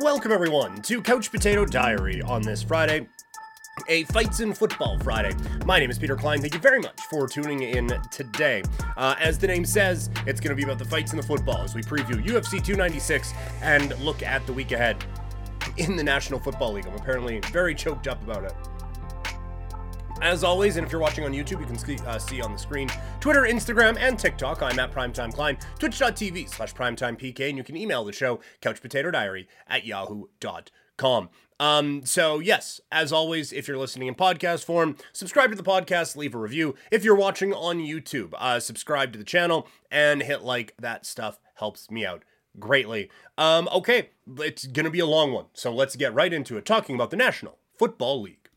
Welcome, everyone, to Couch Potato Diary on this Friday, a Fights in Football Friday. My name is Peter Klein. Thank you very much for tuning in today. Uh, as the name says, it's going to be about the fights in the football as we preview UFC 296 and look at the week ahead in the National Football League. I'm apparently very choked up about it. As always, and if you're watching on YouTube, you can see, uh, see on the screen Twitter, Instagram, and TikTok. I'm at Primetime Klein, twitch.tv slash primetimepk, and you can email the show, couchpotatodiary at yahoo.com. Um, so yes, as always, if you're listening in podcast form, subscribe to the podcast, leave a review. If you're watching on YouTube, uh, subscribe to the channel and hit like. That stuff helps me out greatly. Um, okay, it's gonna be a long one, so let's get right into it, talking about the National Football League.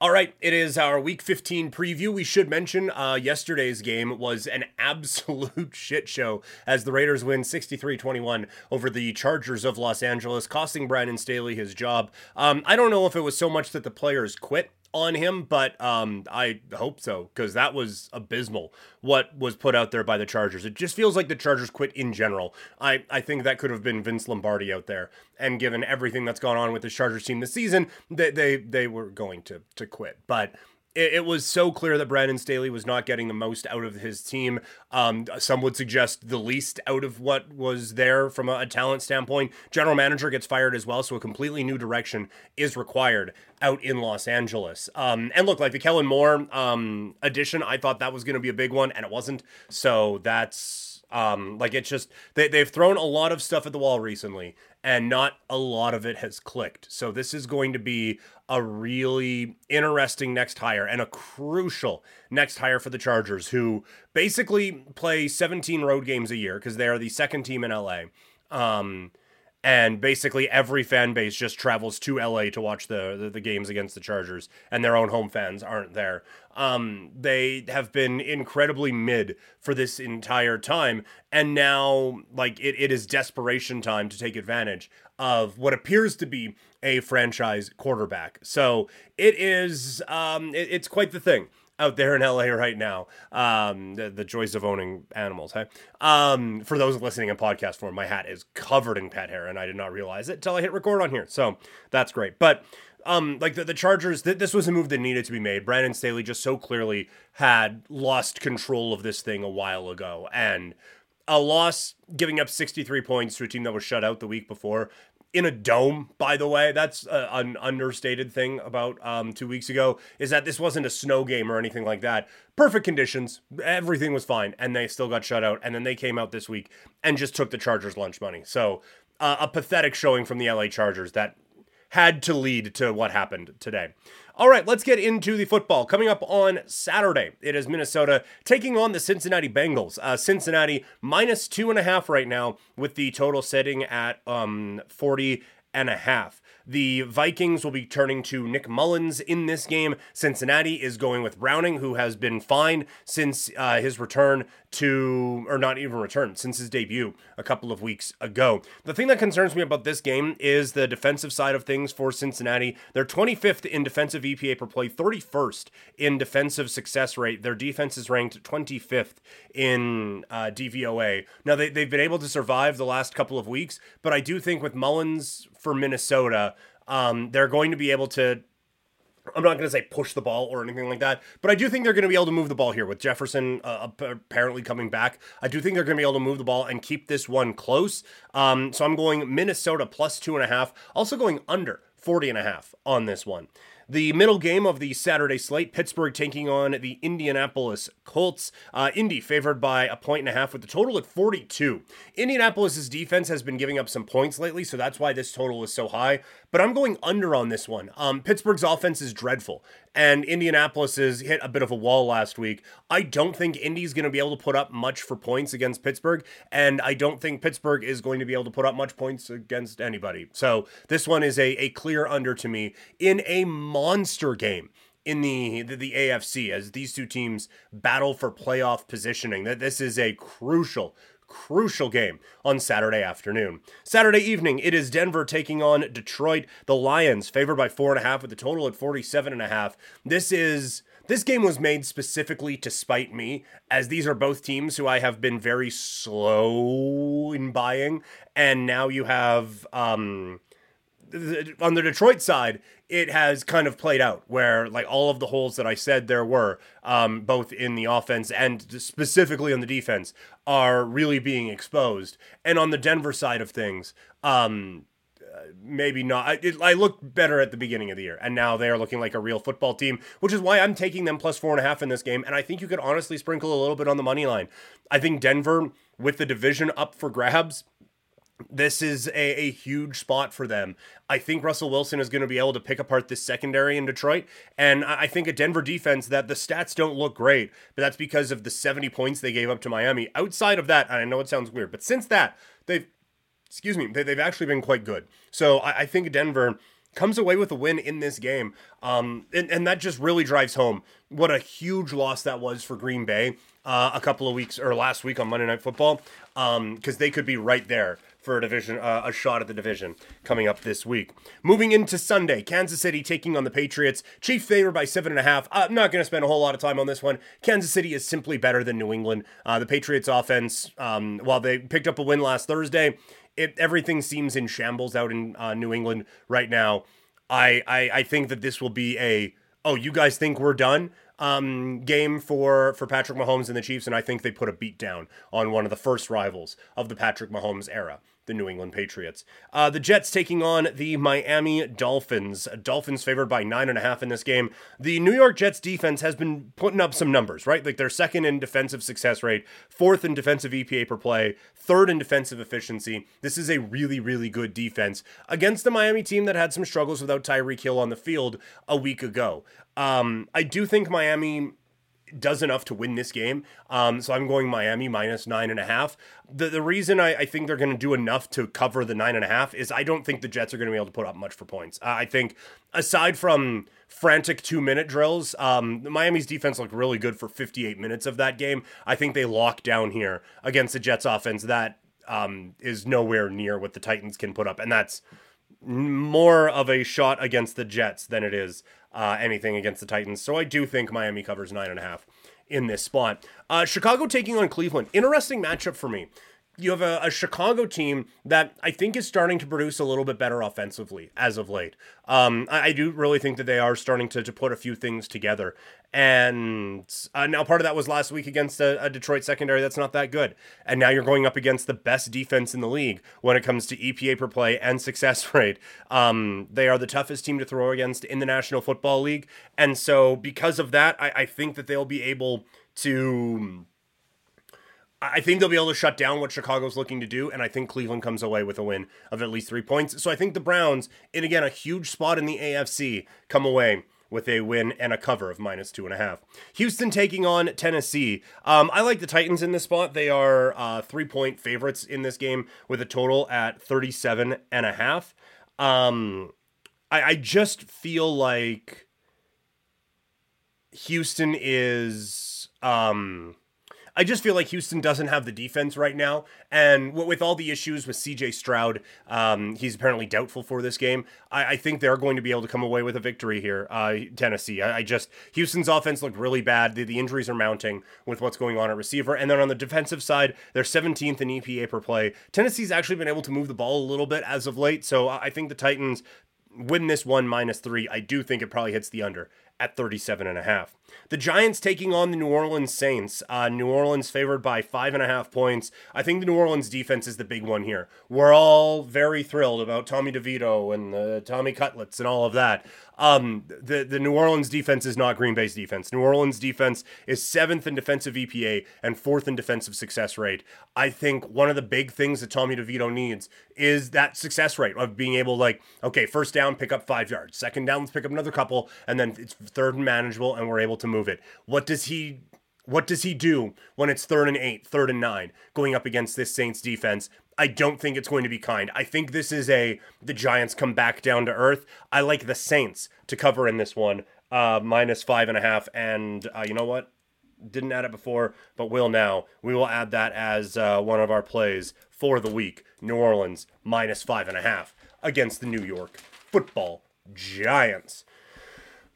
All right, it is our week 15 preview. We should mention uh, yesterday's game was an absolute shit show as the Raiders win 63 21 over the Chargers of Los Angeles, costing Brandon Staley his job. Um, I don't know if it was so much that the players quit on him, but um, I hope so because that was abysmal. What was put out there by the Chargers? It just feels like the Chargers quit in general. I I think that could have been Vince Lombardi out there, and given everything that's gone on with the Chargers team this season, they they, they were going to to quit, but it, was so clear that Brandon Staley was not getting the most out of his team. Um, some would suggest the least out of what was there from a, a, talent standpoint. General manager gets fired as well, so a completely new direction is required out in Los Angeles. Um, and look, like the Kellen Moore um, addition, I thought that was going to be a big one, and it wasn't. So that's um, like it's just they, they've thrown a lot of stuff at the wall recently, and not a lot of it has clicked. So this is going to be a really interesting next hire and a crucial next hire for the Chargers, who basically play 17 road games a year because they are the second team in LA. Um, and basically every fan base just travels to LA to watch the, the, the games against the Chargers, and their own home fans aren't there. Um, they have been incredibly mid for this entire time, and now like it, it is desperation time to take advantage of what appears to be a franchise quarterback. So it is um, it, it's quite the thing out there in LA right now. Um, the, the joys of owning animals. Hey, um, for those listening in podcast form, my hat is covered in pet hair, and I did not realize it until I hit record on here. So that's great. But um, like the, the Chargers, th- this was a move that needed to be made. Brandon Staley just so clearly had lost control of this thing a while ago, and a loss giving up 63 points to a team that was shut out the week before in a dome, by the way. That's a, an understated thing about um, two weeks ago, is that this wasn't a snow game or anything like that. Perfect conditions, everything was fine, and they still got shut out. And then they came out this week and just took the Chargers' lunch money. So uh, a pathetic showing from the LA Chargers that had to lead to what happened today. All right, let's get into the football. Coming up on Saturday, it is Minnesota taking on the Cincinnati Bengals. Uh, Cincinnati minus two and a half right now, with the total setting at um, 40 and a half. The Vikings will be turning to Nick Mullens in this game. Cincinnati is going with Browning, who has been fine since uh, his return to, or not even return, since his debut a couple of weeks ago. The thing that concerns me about this game is the defensive side of things for Cincinnati. They're 25th in defensive EPA per play, 31st in defensive success rate. Their defense is ranked 25th in uh, DVOA. Now, they, they've been able to survive the last couple of weeks, but I do think with Mullens for Minnesota, um, they're going to be able to. I'm not going to say push the ball or anything like that, but I do think they're going to be able to move the ball here with Jefferson uh, apparently coming back. I do think they're going to be able to move the ball and keep this one close. Um, so I'm going Minnesota plus two and a half, also going under 40 and a half on this one. The middle game of the Saturday slate, Pittsburgh taking on the Indianapolis Colts. Uh, Indy favored by a point and a half with the total at 42. Indianapolis's defense has been giving up some points lately, so that's why this total is so high. But I'm going under on this one. Um, Pittsburgh's offense is dreadful, and Indianapolis has hit a bit of a wall last week. I don't think Indy's going to be able to put up much for points against Pittsburgh, and I don't think Pittsburgh is going to be able to put up much points against anybody. So this one is a, a clear under to me in a monster game in the, the, the AFC as these two teams battle for playoff positioning. That this is a crucial crucial game on Saturday afternoon. Saturday evening, it is Denver taking on Detroit. The Lions favored by four and a half with the total at 47 and a half. This is This game was made specifically to spite me, as these are both teams who I have been very slow in buying, and now you have um, on the Detroit side, it has kind of played out where like all of the holes that I said there were, um, both in the offense and specifically on the defense, are really being exposed. And on the Denver side of things, um, maybe not. I, it, I looked better at the beginning of the year, and now they are looking like a real football team, which is why I'm taking them plus four and a half in this game. And I think you could honestly sprinkle a little bit on the money line. I think Denver, with the division up for grabs, this is a, a huge spot for them. I think Russell Wilson is going to be able to pick apart this secondary in Detroit. And I think a Denver defense that the stats don't look great, but that's because of the 70 points they gave up to Miami. Outside of that, I know it sounds weird, but since that, they've, excuse me, they, have actually been quite good. So I, I think Denver comes away with a win in this game. Um, and, and that just really drives home what a huge loss that was for Green Bay uh, a couple of weeks or last week on Monday Night Football because um, they could be right there for a division, uh, a shot at the division coming up this week. Moving into Sunday, Kansas City taking on the Patriots. Chief favor by seven and a half. I'm not going to spend a whole lot of time on this one. Kansas City is simply better than New England. Uh, the Patriots offense, um, while they picked up a win last Thursday, it everything seems in shambles out in uh, New England right now. I, I I think that this will be a oh you guys think we're done um, game for for Patrick Mahomes and the Chiefs, and I think they put a beat down on one of the first rivals of the Patrick Mahomes era the New England Patriots. Uh, the Jets taking on the Miami Dolphins. Dolphins favored by nine and a half in this game. The New York Jets defense has been putting up some numbers, right? Like they're second in defensive success rate, fourth in defensive EPA per play, third in defensive efficiency. This is a really, really good defense against the Miami team that had some struggles without Tyreek Hill on the field a week ago. Um, I do think Miami does enough to win this game. Um, so I'm going Miami minus nine and a half. The the reason I, I think they're going to do enough to cover the nine and a half is I don't think the Jets are going to be able to put up much for points. I think aside from frantic two minute drills, um, Miami's defense looked really good for 58 minutes of that game. I think they lock down here against the Jets offense that um, is nowhere near what the Titans can put up, and that's more of a shot against the Jets than it is uh, anything against the Titans. So I do think Miami covers nine and a half in this spot. Uh, Chicago taking on Cleveland. Interesting matchup for me you have a, a, Chicago team that I think is starting to produce a little bit better offensively as of late. Um, I, I, do really think that they are starting to, to put a few things together. And uh, now part of that was last week against a, a, Detroit secondary that's not that good. And now you're going up against the best defense in the league when it comes to EPA per play and success rate. Um, they are the toughest team to throw against in the National Football League. And so because of that, I, I think that they'll be able to I think they'll be able to shut down what Chicago's looking to do, and I think Cleveland comes away with a win of at least three points. So I think the Browns, in again a huge spot in the AFC, come away with a win and a cover of minus two and a half. Houston taking on Tennessee. Um, I like the Titans in this spot. They are uh, three point favorites in this game with a total at 37 and a half. Um, I, I just feel like Houston is. Um, I just feel like Houston doesn't have the defense right now, and with all the issues with C.J. Stroud, um, he's apparently doubtful for this game. I, I, think they're going to be able to come away with a victory here, uh, Tennessee. I, I, just Houston's offense looked really bad. The, the injuries are mounting with what's going on at receiver, and then on the defensive side, they're 17th in EPA per play. Tennessee's actually been able to move the ball a little bit as of late, so I think the Titans win this one minus three. I do think it probably hits the under at 37 and a half. The Giants taking on the New Orleans Saints. Uh, New Orleans favored by five and a half points. I think the New Orleans defense is the big one here. We're all very thrilled about Tommy DeVito and the Tommy Cutlets and all of that. Um, the the New Orleans defense is not Green Bay's defense. New Orleans defense is seventh in defensive EPA and fourth in defensive success rate. I think one of the big things that Tommy DeVito needs is that success rate of being able like okay, first down, pick up five yards. Second down, let's pick up another couple, and then it's third and manageable, and we're able to move it. What does he what does he do when it's third and eight, third and nine, going up against this Saints defense? I don't think it's going to be kind. I think this is a the Giants come back down to earth. I like the Saints to cover in this one, uh, minus five and a half. And uh, you know what? Didn't add it before, but will now. We will add that as uh, one of our plays for the week. New Orleans minus five and a half against the New York Football Giants.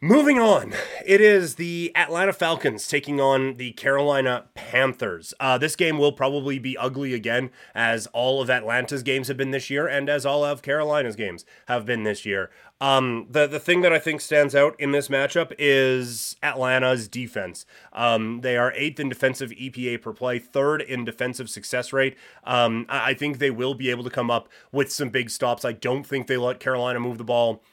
Moving on, it is the Atlanta Falcons taking on the Carolina Panthers. Uh, this game will probably be ugly again, as all of Atlanta's games have been this year, and as all of Carolina's games have been this year. Um, the the thing that I think stands out in this matchup is Atlanta's defense. Um, they are eighth in defensive EPA per play, third in defensive success rate. Um, I, I think they will be able to come up with some big stops. I don't think they let Carolina move the ball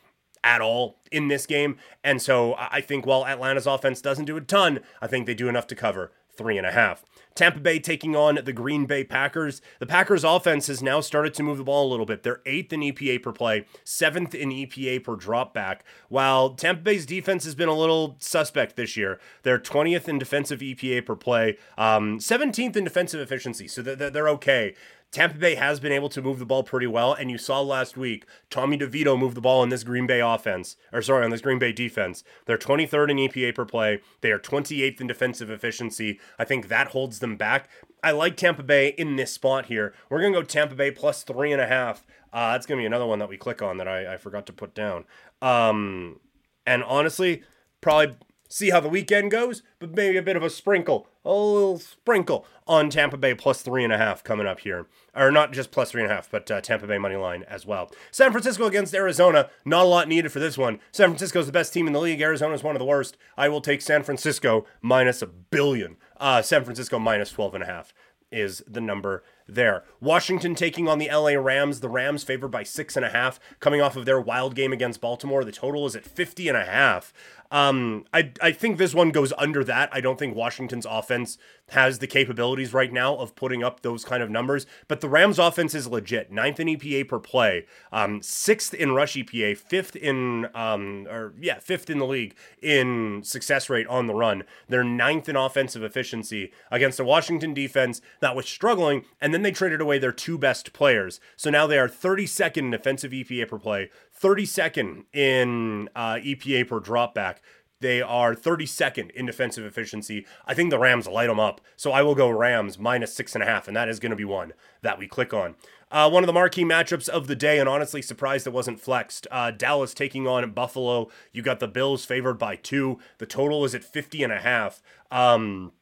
at all in this game. And so I think while Atlanta's offense doesn't do a ton, I think they do enough to cover three and a half. Tampa Bay taking on the Green Bay Packers. The Packers offense has now started to move the ball a little bit. They're eighth in EPA per play, seventh in EPA per drop back, while Tampa Bay's defense has been a little suspect this year. They're 20th in defensive EPA per play, um, 17th in defensive efficiency, so they're, they're okay. Tampa Bay has been able to move the ball pretty well, and you saw last week Tommy DeVito move the ball in this Green Bay offense, or sorry, on this Green Bay defense. They're 23rd in EPA per play. They are 28th in defensive efficiency. I think that holds them back. I like Tampa Bay in this spot here. We're gonna go Tampa Bay plus three and a half. Uh, that's gonna be another one that we click on that I, I forgot to put down. Um, and honestly, probably see how the weekend goes, but maybe a bit of a sprinkle, a little sprinkle on Tampa Bay plus three and a half coming up here. Or not just plus three and a half, but uh, Tampa Bay money line as well. San Francisco against Arizona, not a lot needed for this one. San Francisco's the best team in the league. Arizona's one of the worst. I will take San Francisco minus a billion. Uh, San Francisco minus 12 and a half is the number there. Washington taking on the LA Rams. The Rams favored by six and a half, coming off of their wild game against Baltimore. The total is at 50 and a half. Um, I, I think this one goes under that. I don't think Washington's offense has the capabilities right now of putting up those kind of numbers, but the Rams offense is legit. Ninth in EPA per play, um, sixth in rush EPA, fifth in, um, or yeah, fifth in the league in success rate on the run. They're ninth in offensive efficiency against a Washington defense that was struggling, and then they traded away their two best players. So now they are 32nd in defensive EPA per play, 32nd in uh, EPA per dropback. They are 32nd in defensive efficiency. I think the Rams light them up. So I will go Rams minus six and a half, and that is going to be one that we click on. Uh, one of the marquee matchups of the day, and honestly surprised it wasn't flexed. Uh, Dallas taking on Buffalo. You got the Bills favored by two. The total is at 50 and a half. Um,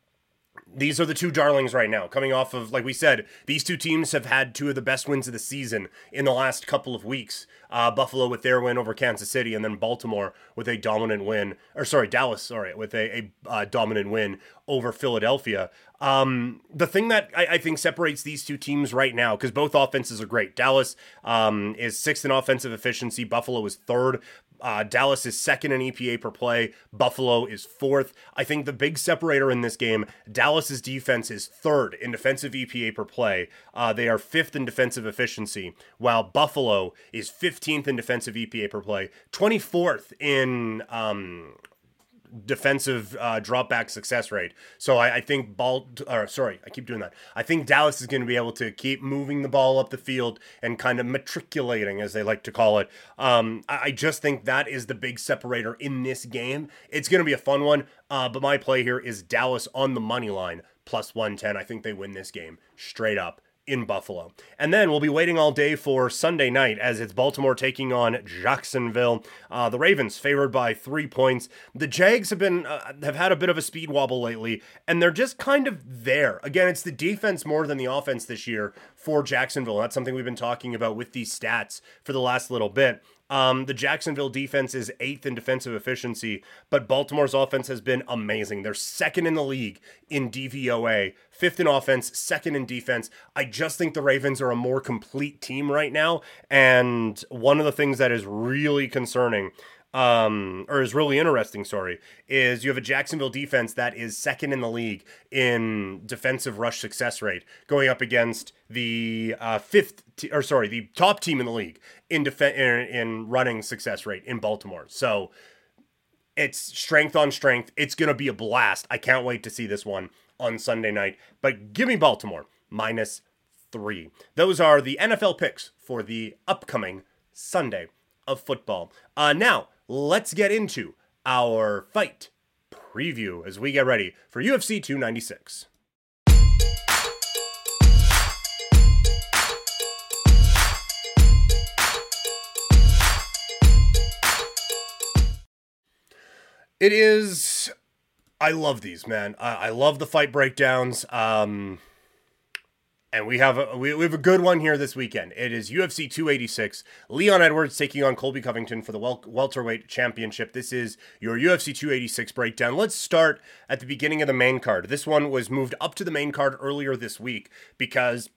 these are the two darlings right now, coming off of, like we said, these two teams have had two of the best wins of the season in the last couple of weeks. Uh, Buffalo with their win over Kansas City, and then Baltimore with a dominant win, or sorry, Dallas, sorry, with a, a uh, dominant win over Philadelphia. Um, the thing that I, I, think separates these two teams right now, because both offenses are great. Dallas um, is sixth in offensive efficiency. Buffalo is third. Uh, Dallas is second in EPA per play. Buffalo is fourth. I think the big separator in this game, Dallas's defense is third in defensive EPA per play. Uh, they are fifth in defensive efficiency, while Buffalo is 15th in defensive EPA per play, 24th in um, defensive uh, drop back success rate. So I, I think ball, or sorry, I keep doing that. I think Dallas is going to be able to keep moving the ball up the field and kind of matriculating, as they like to call it. Um, I, I just think that is the big separator in this game. It's going to be a fun one, uh, but my play here is Dallas on the money line plus 110. I think they win this game straight up in Buffalo. And then we'll be waiting all day for Sunday night as it's Baltimore taking on Jacksonville. Uh, the Ravens favored by three points. The Jags have been uh, have had a bit of a speed wobble lately, and they're just kind of there. Again, it's the defense more than the offense this year for Jacksonville. That's something we've been talking about with these stats for the last little bit. Um, the Jacksonville defense is eighth in defensive efficiency, but Baltimore's offense has been amazing. They're second in the league in DVOA, fifth in offense, second in defense. I just think the Ravens are a more complete team right now. And one of the things that is really concerning um, or is really interesting, sorry, is you have a Jacksonville defense that is second in the league in defensive rush success rate, going up against the uh, fifth, t- or sorry, the top team in the league in, def- in, in running success rate in Baltimore. So it's strength on strength. It's going to be a blast. I can't wait to see this one on Sunday night. But give me Baltimore minus three. Those are the NFL picks for the upcoming Sunday of football. Uh, now, let's get into our fight preview as we get ready for UFC 296. It is. I love these, man. I, I love the fight breakdowns. Um, and we have a we, we have a good one here this weekend. It is UFC 286. Leon Edwards taking on Colby Covington for the wel- welterweight championship. This is your UFC 286 breakdown. Let's start at the beginning of the main card. This one was moved up to the main card earlier this week because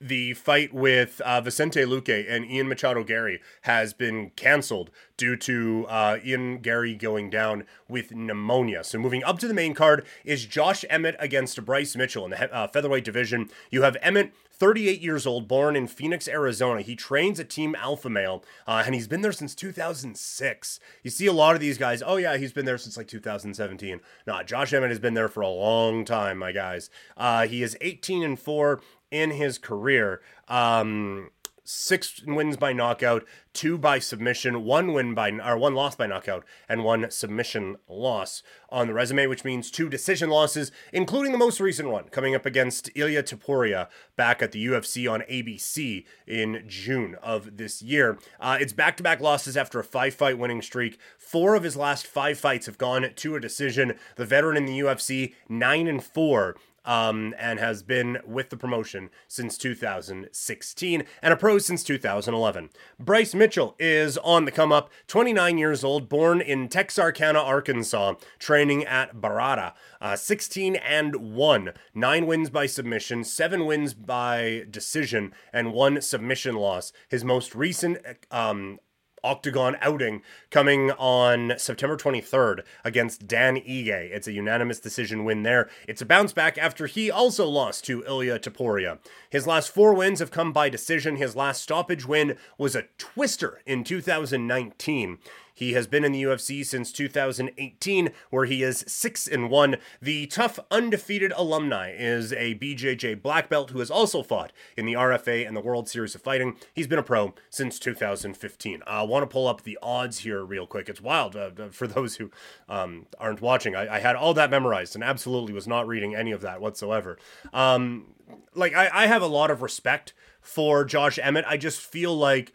the fight with uh, Vicente Luque and Ian Machado Garry has been canceled due to uh, Ian Garry going down with pneumonia. So moving up to the main card is Josh Emmett against Bryce Mitchell in the uh, featherweight division. You have Emmett 38 years old, born in Phoenix, Arizona. He trains at Team Alpha Male, uh, and he's been there since 2006. You see a lot of these guys, oh, yeah, he's been there since like 2017. No, Josh Emmett has been there for a long time, my guys. Uh, he is 18 and 4 in his career. Um, six wins by knockout, two by submission, one win by or one loss by knockout, and one submission loss on the resume, which means two decision losses, including the most recent one coming up against Ilya Topuria back at the UFC on ABC in June of this year. Uh, it's back-to-back losses after a five-fight winning streak. Four of his last five fights have gone to a decision. The veteran in the UFC, nine and four um, and has been with the promotion since 2016 and a pro since 2011. Bryce Mitchell is on the come up, 29 years old, born in Texarkana, Arkansas, training at Barada. Uh, 16 and 1, 9 wins by submission, 7 wins by decision, and 1 submission loss. His most recent um, octagon outing coming on September 23rd against Dan Ige. It's a unanimous decision win there. It's a bounce back after he also lost to Ilya Topuria. His last four wins have come by decision. His last stoppage win was a twister in 2019. He has been in the UFC since 2018, where he is 6 and 1. The tough undefeated alumni is a BJJ black belt who has also fought in the RFA and the World Series of Fighting. He's been a pro since 2015. I want to pull up the odds here real quick. It's wild uh, uh, for those who um, aren't watching. I, I, had all that memorized and absolutely was not reading any of that whatsoever. Um, like, I, I have a lot of respect for Josh Emmett. I just feel like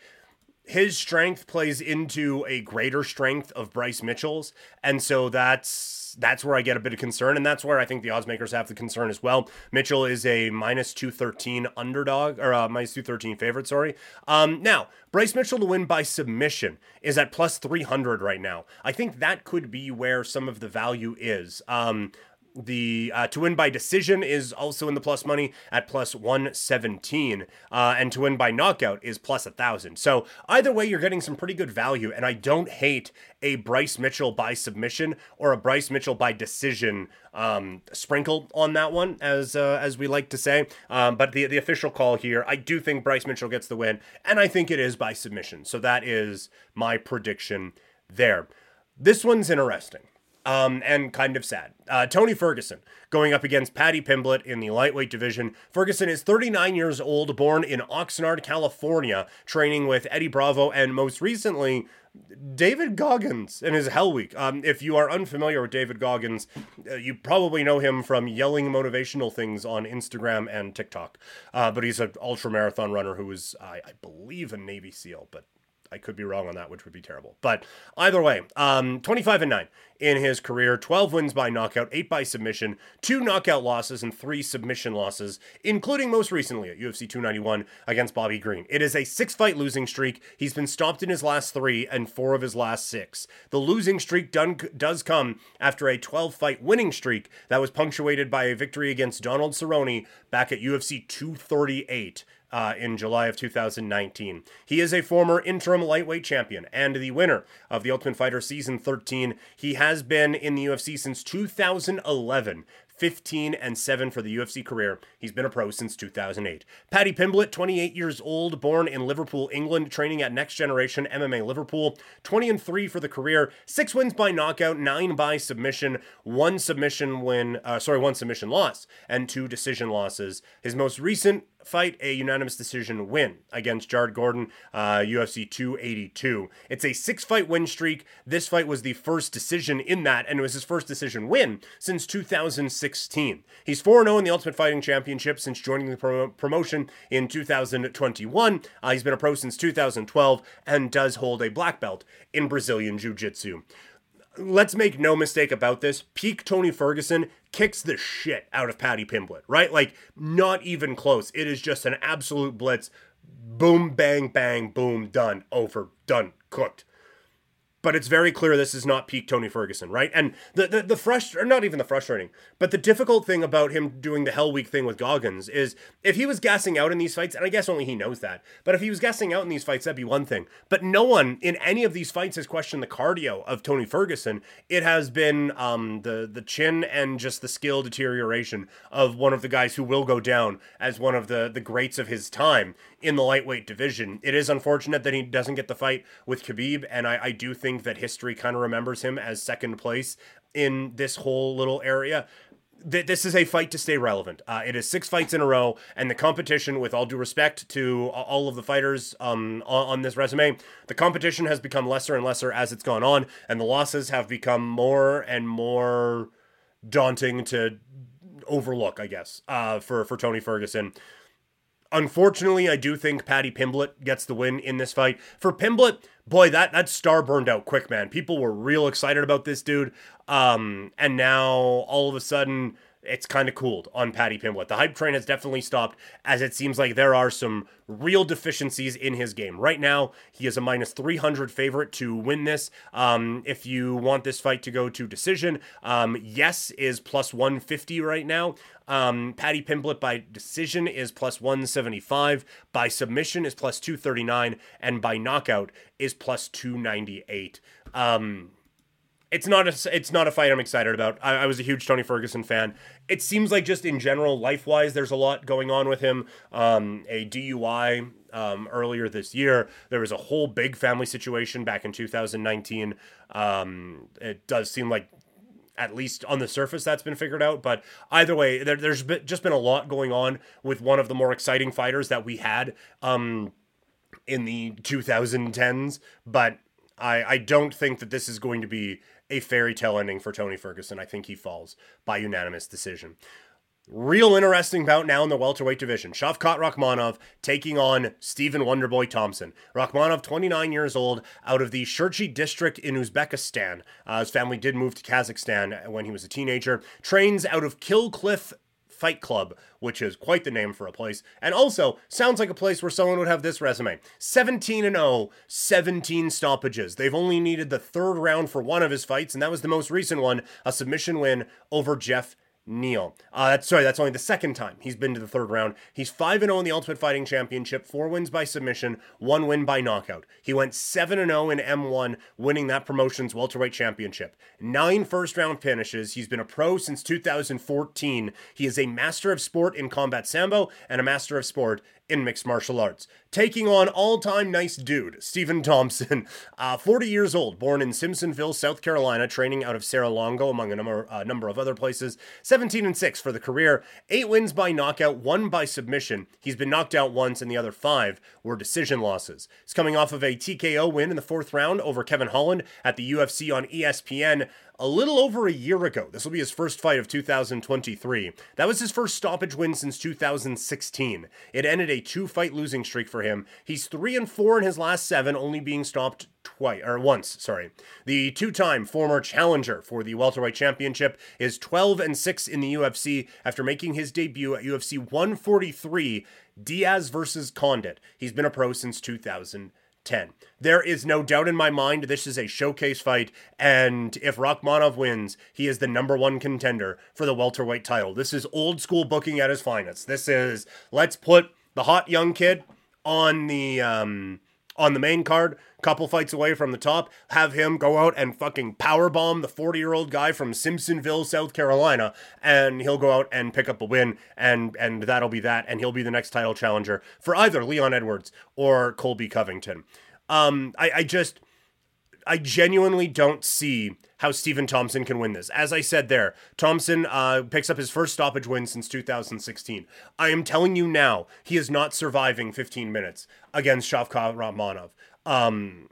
his strength plays into a greater strength of Bryce Mitchell's, and so that's that's where I get a bit of concern, and that's where I think the odds makers have the concern as well. Mitchell is a minus two thirteen underdog or uh, minus two thirteen favorite. Sorry. Um, now Bryce Mitchell to win by submission is at plus three hundred right now. I think that could be where some of the value is. Um, the uh, to win by decision is also in the plus money at plus 117 uh, and to win by knockout is plus a thousand. So either way you're getting some pretty good value and i don't hate a bryce mitchell by submission or a bryce mitchell by decision um, sprinkled on that one as uh, as we like to say. Um, but the, the official call here i do think bryce mitchell gets the win and i think it is by submission. So that is my prediction there. This one's interesting um, and kind of sad. Uh, Tony Ferguson going up against Paddy Pimblett in the lightweight division. Ferguson is 39 years old, born in Oxnard, California, training with Eddie Bravo and most recently David Goggins in his Hell Week. Um, if you are unfamiliar with David Goggins, uh, you probably know him from yelling motivational things on Instagram and TikTok. Uh, but he's an ultra marathon runner who is, I, I believe, a Navy SEAL, but I could be wrong on that, which would be terrible. But either way, um, 25 and 9 in his career, 12 wins by knockout, 8 by submission, 2 knockout losses, and 3 submission losses, including most recently at UFC 291 against Bobby Green. It is a 6 fight losing streak. He's been stopped in his last 3 and 4 of his last 6. The losing streak done, does come after a 12 fight winning streak that was punctuated by a victory against Donald Cerrone back at UFC 238 uh, in July of 2019. He is a former interim lightweight champion and the winner of the Ultimate Fighter Season 13. He has been in the UFC since 2011. 15 and 7 for the UFC career. He's been a pro since 2008. Paddy Pimblett, 28 years old, born in Liverpool, England, training at Next Generation MMA Liverpool. 20 and 3 for the career. 6 wins by knockout, 9 by submission, 1 submission win, uh, sorry, 1 submission loss, and 2 decision losses. His most recent fight a unanimous decision win against Jared Gordon, uh, UFC 282. It's a six fight win streak. This fight was the first decision in that, and it was his first decision win since 2016. He's 4 0 in the Ultimate Fighting Championship since joining the pro- promotion in 2021. Uh, he's been a pro since 2012 and does hold a black belt in Brazilian Jiu Jitsu let's make no mistake about this. Peak Tony Ferguson kicks the shit out of Paddy Pimblett, right? Like, not even close. It is just an absolute blitz. Boom, bang, bang, boom, done, over, done, cooked but it's very clear this is not peak Tony Ferguson, right? And the the, the frust or not even the frustrating, but the difficult thing about him doing the Hell Week thing with Goggins is if he was gassing out in these fights, and I guess only he knows that, but if he was gassing out in these fights, that'd be one thing. But no one in any of these fights has questioned the cardio of Tony Ferguson. It has been um, the the chin and just the skill deterioration of one of the guys who will go down as one of the the greats of his time in the lightweight division. It is unfortunate that he doesn't get the fight with Khabib, and I, I do think that history kind of remembers him as second place in this whole little area this is a fight to stay relevant. Uh, it is six fights in a row, and the competition, with all due respect to all of the fighters um, on, this resume, the competition has become lesser and lesser as it's gone on, and the losses have become more and more daunting to overlook, I guess, uh, for for Tony Ferguson. Unfortunately, I do think Paddy Pimblett gets the win in this fight. For Pimblett, boy, that that star burned out quick, man. People were real excited about this dude. Um, and now all of a sudden it's kind of cooled on Paddy Pimblett. The hype train has definitely stopped as it seems like there are some real deficiencies in his game. Right now, he is a minus 300 favorite to win this. Um, if you want this fight to go to decision, um, yes is plus 150 right now. Um, Paddy Pimblett by decision is plus 175. By submission is plus 239. And by knockout is plus 298. Um, it's not a it's not a fight I'm excited about. I, I, was a huge Tony Ferguson fan. It seems like just in general, life wise, there's a lot going on with him. Um, a DUI um, earlier this year. There was a whole big family situation back in 2019. Um, it does seem like at least on the surface that's been figured out but either way there, has just been a lot going on with one of the more exciting fighters that we had um, in the 2010s but I, I don't think that this is going to be a fairy tale ending for Tony Ferguson. I think he falls by unanimous decision. Real interesting bout now in the welterweight division. Shavkat Rakhmonov taking on Stephen Wonderboy Thompson. Rakhmonov, 29 years old, out of the Shirchi district in Uzbekistan. Uh, his family did move to Kazakhstan when he was a teenager. Trains out of Kill Cliff Fight Club, which is quite the name for a place, and also sounds like a place where someone would have this resume 17 and 0, 17 stoppages. They've only needed the third round for one of his fights, and that was the most recent one a submission win over Geoff Neal. Uh, that's sorry, that's only the second time he's been to the third round. He's 5 0 in the Ultimate Fighting Championship, four wins by submission, one win by knockout. He went 7 0 in M1, winning that promotion's welterweight championship. Nine first round finishes. He's been a pro since 2014. He is a master of sport in combat sambo and a master of sport in mixed martial arts. Taking on all time nice dude, Stephen Thompson, uh, 40 years old, born in Simpsonville, South Carolina, training out of Serra-Longo, among a number, uh, number of other places. 17 and 6 for the career, 8 wins by knockout, 1 by submission. He's been knocked out once, and the other 5 were decision losses. He's coming off of a TKO win in the fourth round over Kevin Holland at the UFC on ESPN a little over a year ago. This will be his first fight of 2023. That was his first stoppage win since 2016. It ended a two fight losing streak for him. He's 3 and 4 in his last 7, only being stopped twice or once, sorry. The two-time former challenger for the welterweight championship is 12 and 6 in the UFC after making his debut at UFC 143 Diaz versus Condit. He's been a pro since 2000. 10. There is no doubt in my mind this is a showcase fight, and if Rakhmonov wins, he is the number one contender for the welterweight title. This is old school booking at his finest. This is let's put the hot young kid on the um, on the main card, couple fights away from the top, have him go out and fucking powerbomb the 40 year old guy from Simpsonville, South Carolina, and he'll go out and pick up a win, and and that'll be that, and he'll be the next title challenger for either Leon Edwards or Colby Covington. Um, I, I just I genuinely don't see how Stephen Thompson can win this. As I said there, Thompson uh, picks up his first stoppage win since 2016. I am telling you now, he is not surviving 15 minutes against Shavkat Rakhmonov. Um,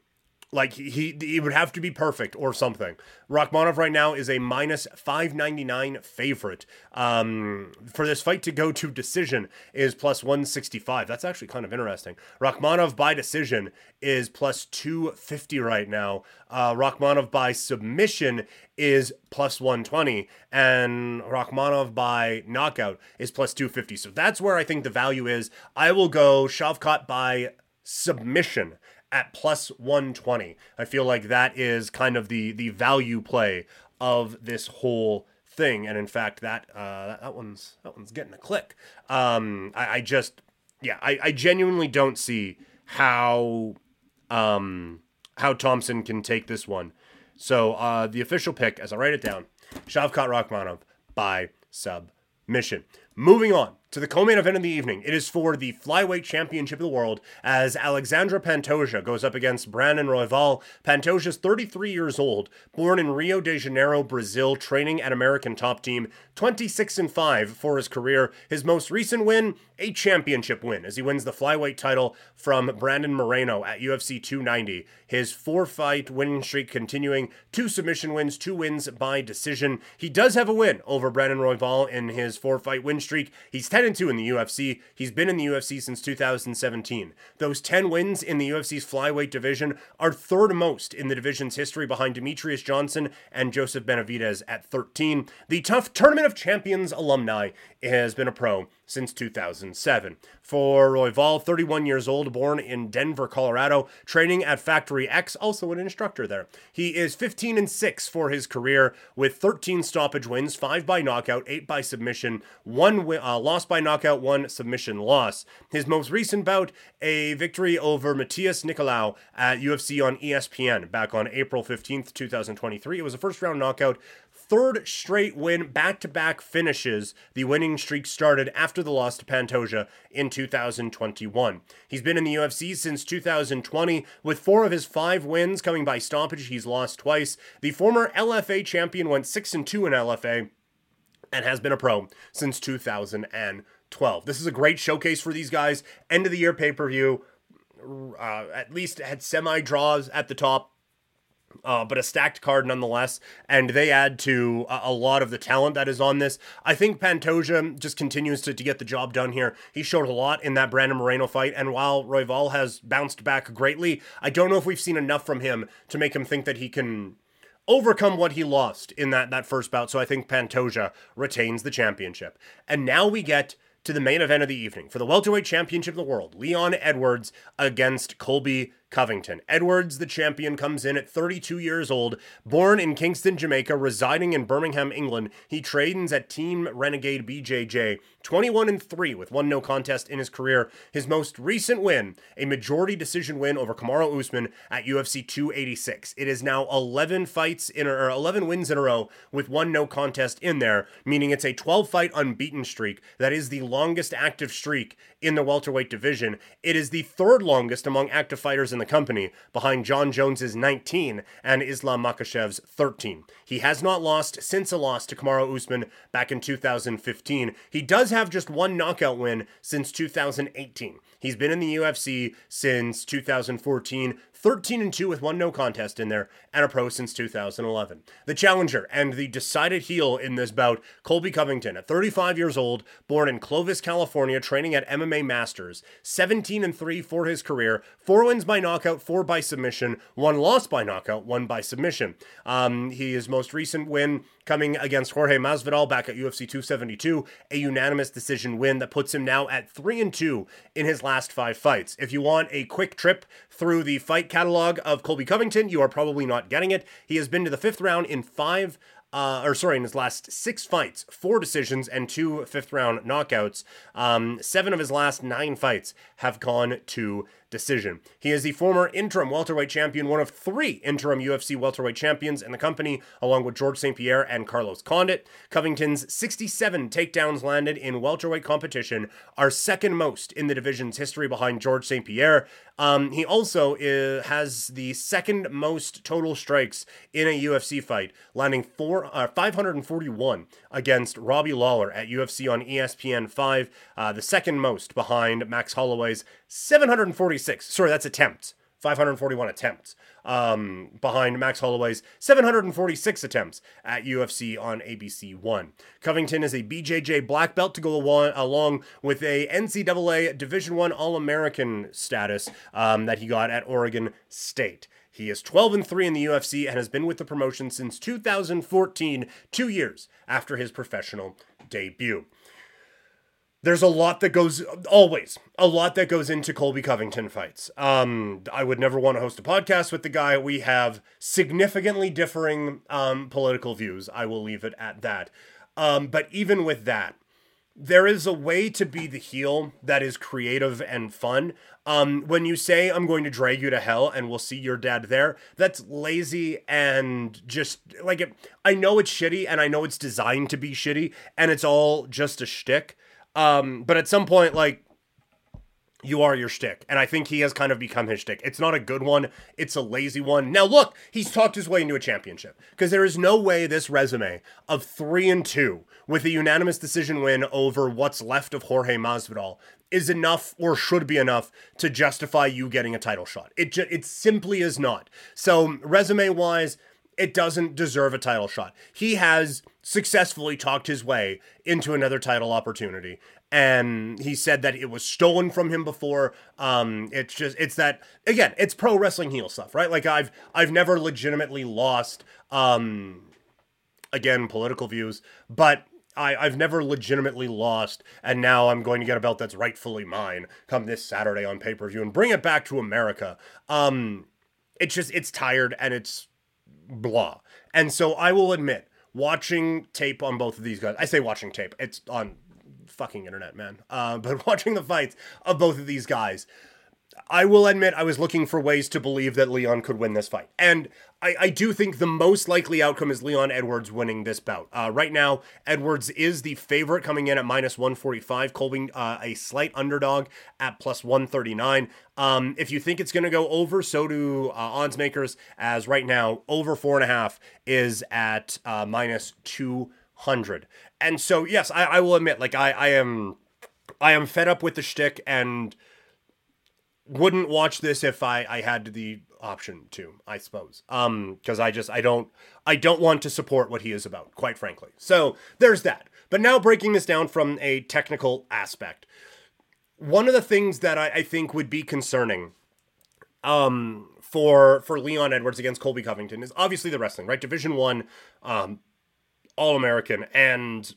Like he, he, would have to be perfect or something. Rakhmonov right now is a minus 599 favorite. Um, for this fight to go to decision is plus 165. That's actually kind of interesting. Rakhmonov by decision is plus 250 right now. Uh, Rakhmonov by submission is plus 120 and Rakhmonov by knockout is plus 250. So that's where I think the value is. I will go Shavkat by submission at plus 120. I feel like that is kind of the the value play of this whole thing. And in fact, that uh, that one's that one's getting a click. Um, I, I just yeah, I, I genuinely don't see how um, how Thompson can take this one. So uh, the official pick, as I write it down, Shavkat Rakhmonov by submission. Moving on to the co-main event of the evening. It is for the flyweight championship of the world as Alexandre Pantoja goes up against Brandon Royval. Pantoja's 33 years old, born in Rio de Janeiro, Brazil, training at American Top Team, 26 and 5 for his career. His most recent win, a championship win as he wins the flyweight title from Brandon Moreno at UFC 290. His four-fight winning streak continuing, two submission wins, two wins by decision. He does have a win over Brandon Royval in his four-fight win streak. He's 10 and 2 in the UFC. He's been in the UFC since 2017. Those 10 wins in the UFC's flyweight division are third most in the division's history behind Demetrious Johnson and Joseph Benavidez at 13. The tough Tournament of Champions alumni has been a pro since 2007. For Royval, 31 years old, born in Denver, Colorado, training at Factory X, also an instructor there. He is 15 and 6 for his career with 13 stoppage wins, 5 by knockout, 8 by submission, 1 uh, loss by knockout, 1 submission loss. His most recent bout, a victory over Matheus Nicolau at UFC on ESPN back on April 15th, 2023. It was a first round knockout third straight win, back to back finishes. The winning streak started after the loss to Pantoja in 2021. He's been in the UFC since 2020, with four of his five wins coming by stoppage. He's lost twice. The former LFA champion went 6 and 2 in LFA and has been a pro since 2012. This is a great showcase for these guys. End of the year pay per view. Uh, at least had semi draws at the top uh, but a stacked card nonetheless. And they add to a, a, lot of the talent that is on this. I think Pantoja just continues to, to get the job done here. He showed a lot in that Brandon Moreno fight. And while Royval has bounced back greatly, I don't know if we've seen enough from him to make him think that he can overcome what he lost in that, that first bout. So I think Pantoja retains the championship. And now we get to the main event of the evening for the welterweight championship of the world. Leon Edwards against Colby Covington. Edwards, the champion, comes in at 32 years old, born in Kingston, Jamaica, residing in Birmingham, England. He trains at Team Renegade BJJ, 21 and 3 with one no contest in his career. His most recent win, a majority decision win over Kamaru Usman at UFC 286. It is now 11 fights in or 11 wins in a row with one no contest in there, meaning it's a 12 fight unbeaten streak. That is the longest active streak in the welterweight division. It is the third longest among active fighters in the company, behind Jon Jones's 19 and Islam Makhachev's 13. He has not lost since a loss to Kamaru Usman back in 2015. He does have just one knockout win since 2018. He's been in the UFC since 2014, 13 and 2 with one no contest in there, and a pro since 2011. The challenger and the decided heel in this bout, Colby Covington, at 35 years old, born in Clovis, California, training at MMA Masters, 17 and 3 for his career, four wins by knockout, four by submission, one loss by knockout, one by submission. Um, his most recent win coming against Jorge Masvidal back at UFC 272, a unanimous decision win that puts him now at 3 and 2 in his last 5 fights. If you want a quick trip through the fight catalog of Colby Covington, you are probably not getting it. He has been to the 5th round in 5 uh, or sorry, in his last six fights, four decisions and two fifth round knockouts. Um, seven of his last nine fights have gone to decision. He is the former interim welterweight champion, one of three interim UFC welterweight champions in the company, along with George St. Pierre and Carlos Condit. Covington's 67 takedowns landed in welterweight competition are second most in the division's history behind George St. Pierre. Um, he also is, has the second most total strikes in a UFC fight, landing four, uh, 541 against Robbie Lawler at UFC on ESPN 5, uh, the second most behind Max Holloway's 746. Sorry, that's attempts. 541 attempts, um, behind Max Holloway's 746 attempts at UFC on ABC One. Covington is a BJJ black belt to go along with a NCAA Division One All American status um, that he got at Oregon State. He is 12 and 3 in the UFC and has been with the promotion since 2014, two years after his professional debut. There's a lot that goes always a lot that goes into Colby Covington fights. Um, I would never want to host a podcast with the guy. We have significantly differing um, political views. I will leave it at that. Um, but even with that, there is a way to be the heel that is creative and fun. Um, when you say I'm going to drag you to hell and we'll see your dad there, that's lazy and just like it. I know it's shitty and I know it's designed to be shitty and it's all just a shtick. Um, but at some point, like you are your shtick. And I think he has kind of become his shtick. It's not a good one, it's a lazy one. Now, look, he's talked his way into a championship because there is no way this resume of three and two with a unanimous decision win over what's left of Jorge Masvidal is enough or should be enough to justify you getting a title shot. It, ju- it simply is not. So, resume wise, it doesn't deserve a title shot. He has successfully talked his way into another title opportunity and he said that it was stolen from him before um it's just it's that again it's pro wrestling heel stuff right like i've i've never legitimately lost um again political views but I, I've never legitimately lost, and now I'm going to get a belt that's rightfully mine come this Saturday on pay per view and bring it back to America. Um, it's just it's tired and it's blah. And so I will admit, watching tape on both of these guys, I say watching tape, it's on fucking internet, man. Uh, but watching the fights of both of these guys, I will admit I was looking for ways to believe that Leon could win this fight. And I, I do think the most likely outcome is Leon Edwards winning this bout. Uh, right now, Edwards is the favorite coming in at minus 145, Colby uh, a slight underdog at plus 139. Um, if you think it's going to go over, so do uh, odds makers, as right now, over four and a half is at uh, minus 200. And so, yes, I, I will admit, like, I, I am. I am fed up with the shtick and wouldn't watch this if I, I had the option to, I suppose. Um, because I just I don't I don't want to support what he is about, quite frankly. So there's that. But now breaking this down from a technical aspect. One of the things that I, I think would be concerning um for for Leon Edwards against Colby Covington is obviously the wrestling, right? Division one, um, all American, and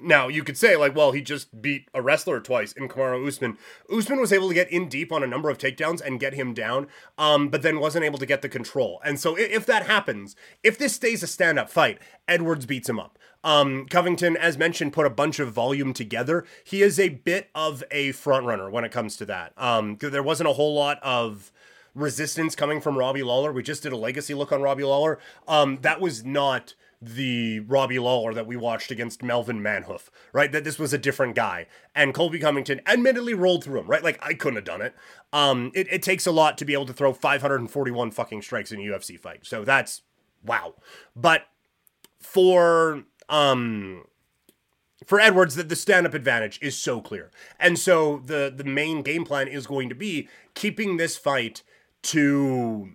now you could say like, well, he just beat a wrestler twice in Kamaru Usman. Usman was able to get in deep on a number of takedowns and get him down, um, but then wasn't able to get the control. And so if that happens, if this stays a stand-up fight, Edwards beats him up. Um, Covington, as mentioned, put a bunch of volume together. He is a bit of a front runner when it comes to that. Um, there wasn't a whole lot of resistance coming from Robbie Lawler. We just did a legacy look on Robbie Lawler. Um, that was not the Robbie Lawler that we watched against Melvin Manhoef, right? That this was a different guy. And Colby Covington admittedly rolled through him, right? Like I couldn't have done it. Um, it, it takes a lot to be able to throw 541 fucking strikes in a UFC fight. So that's wow. But for um for Edwards, that the stand-up advantage is so clear. And so the the main game plan is going to be keeping this fight to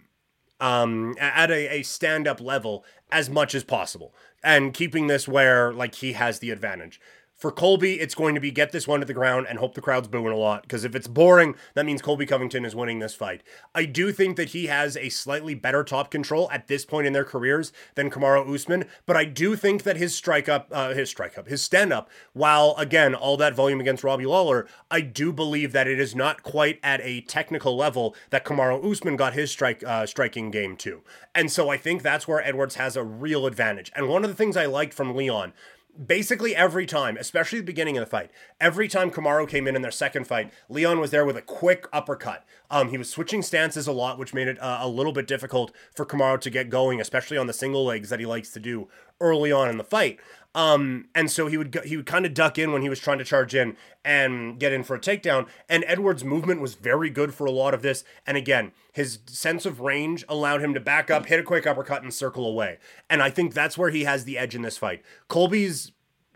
um, at a, a stand up level as much as possible and keeping this where like he has the advantage. For Colby, it's going to be get this one to the ground and hope the crowd's booing a lot. Because if it's boring, that means Colby Covington is winning this fight. I do think that he has a slightly better top control at this point in their careers than Kamaru Usman. But I do think that his strike up, uh, his strike up, his stand up, while again all that volume against Robbie Lawler, I do believe that it is not quite at a technical level that Kamaru Usman got his strike uh, striking game to. And so I think that's where Edwards has a real advantage. And one of the things I liked from Leon basically every time, especially the beginning of the fight, every time Kamaru came in in their second fight, Leon was there with a quick uppercut. Um, he was switching stances a lot, which made it uh, a little bit difficult for Kamaru to get going, especially on the single legs that he likes to do early on in the fight. Um, and so he would he would kind of duck in when he was trying to charge in and get in for a takedown. And Edwards' movement was very good for a lot of this. And again, his sense of range allowed him to back up, hit a quick uppercut, and circle away. And I think that's where he has the edge in this fight. Colby's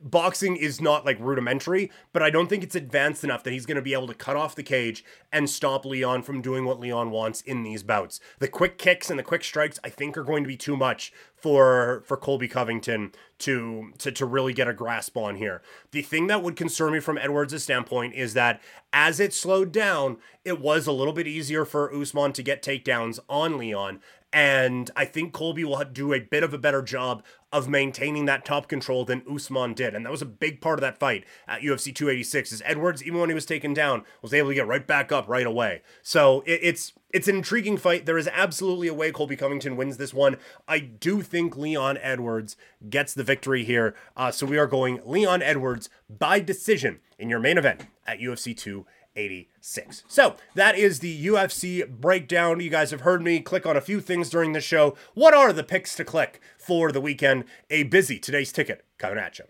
boxing is not like rudimentary, but I don't think it's advanced enough that he's going to be able to cut off the cage and stop Leon from doing what Leon wants in these bouts. The quick kicks and the quick strikes, I think, are going to be too much for for Colby Covington to to to really get a grasp on here. The thing that would concern me from Edwards' standpoint is that as it slowed down, it was a little bit easier for Usman to get takedowns on Leon. And I think Colby will do a bit of a better job of maintaining that top control than Usman did. And that was a big part of that fight at UFC 286 is Edwards, even when he was taken down, was able to get right back up right away. So it, it's it's an intriguing fight. There is absolutely a way Colby Covington wins this one. I do think Leon Edwards gets the victory here. Uh, so we are going Leon Edwards by decision in your main event at UFC 286. 86. So that is the UFC breakdown. You guys have heard me click on a few things during the show. What are the picks to click for the weekend? A busy today's ticket coming at you.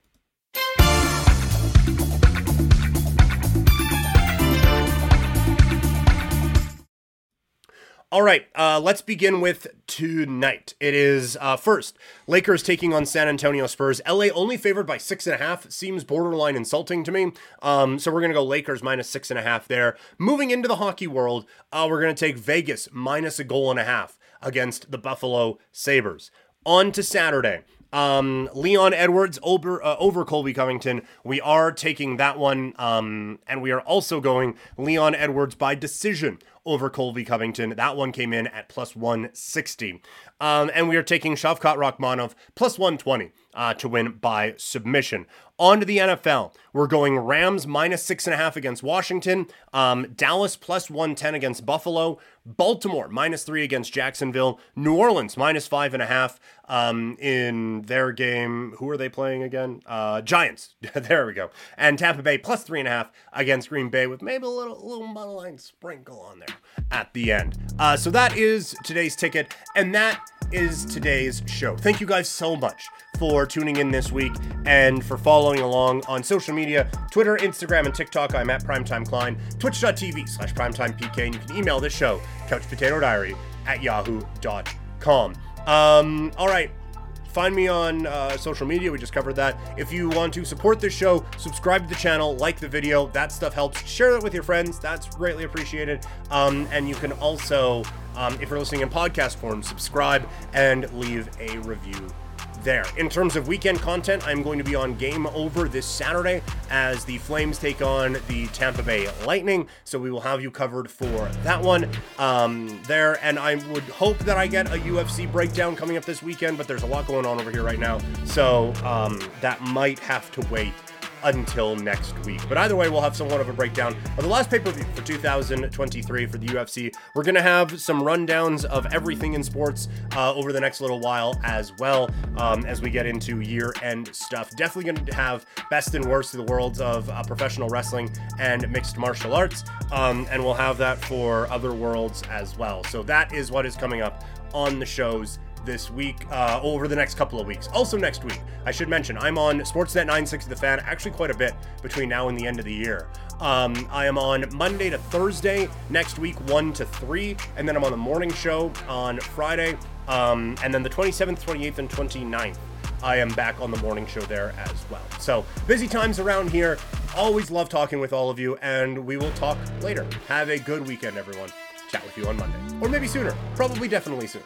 All right, uh, let's begin with tonight. It is uh, first Lakers taking on San Antonio Spurs. LA only favored by six and a half seems borderline insulting to me. Um, so we're gonna go Lakers minus six and a half there. Moving into the hockey world, uh, we're gonna take Vegas minus a goal and a half against the Buffalo Sabres. On to Saturday. Um, Leon Edwards over uh, over Colby Covington. We are taking that one, um, and we are also going Leon Edwards by decision over Colby Covington. That one came in at plus 160. Um, and we are taking Shavkat Rakhmonov plus 120 uh, to win by submission. On to the NFL. We're going Rams minus six and a half against Washington, um, Dallas plus 110 against Buffalo, Baltimore minus three against Jacksonville, New Orleans minus five and a half um, in their game. Who are they playing again? Uh, Giants. there we go. And Tampa Bay plus three and a half against Green Bay with maybe a little, little line sprinkle on there at the end. Uh, so that is today's ticket, and that is today's show. Thank you guys so much for tuning in this week and for following along on social media Twitter, Instagram, and TikTok. I'm at Primetime Klein, twitch.tv slash primetimepk, and you can email this show, couchpotatodiary at yahoo.com. Um, all right. Find me on uh, social media. We just covered that. If you want to support this show, subscribe to the channel, like the video. That stuff helps. Share that with your friends. That's greatly appreciated. Um, and you can also, um, if you're listening in podcast form, subscribe and leave a review there. In terms of weekend content, I'm going to be on Game Over this Saturday as the Flames take on the Tampa Bay Lightning. So we will have you covered for that one um, there. And I would hope that I get a UFC breakdown coming up this weekend, but there's a lot going on over here right now. So um, that might have to wait until next week. But either way, we'll have somewhat of a breakdown of the last pay per view for 2023 for the UFC. We're going to have some rundowns of everything in sports uh, over the next little while as well um, as we get into year end stuff. Definitely going to have best and worst of the worlds of uh, professional wrestling and mixed martial arts. Um, and we'll have that for other worlds as well. So that is what is coming up on the shows this week, uh, over the next couple of weeks. Also, next week, I should mention, I'm on Sportsnet 960 The Fan, actually quite a bit between now and the end of the year. Um, I am on Monday to Thursday next week, 1 to 3, and then I'm on the morning show on Friday, um, and then the 27th, 28th, and 29th. I am back on the morning show there as well. So, busy times around here. Always love talking with all of you, and we will talk later. Have a good weekend, everyone. Chat with you on Monday. Or maybe sooner. Probably definitely sooner.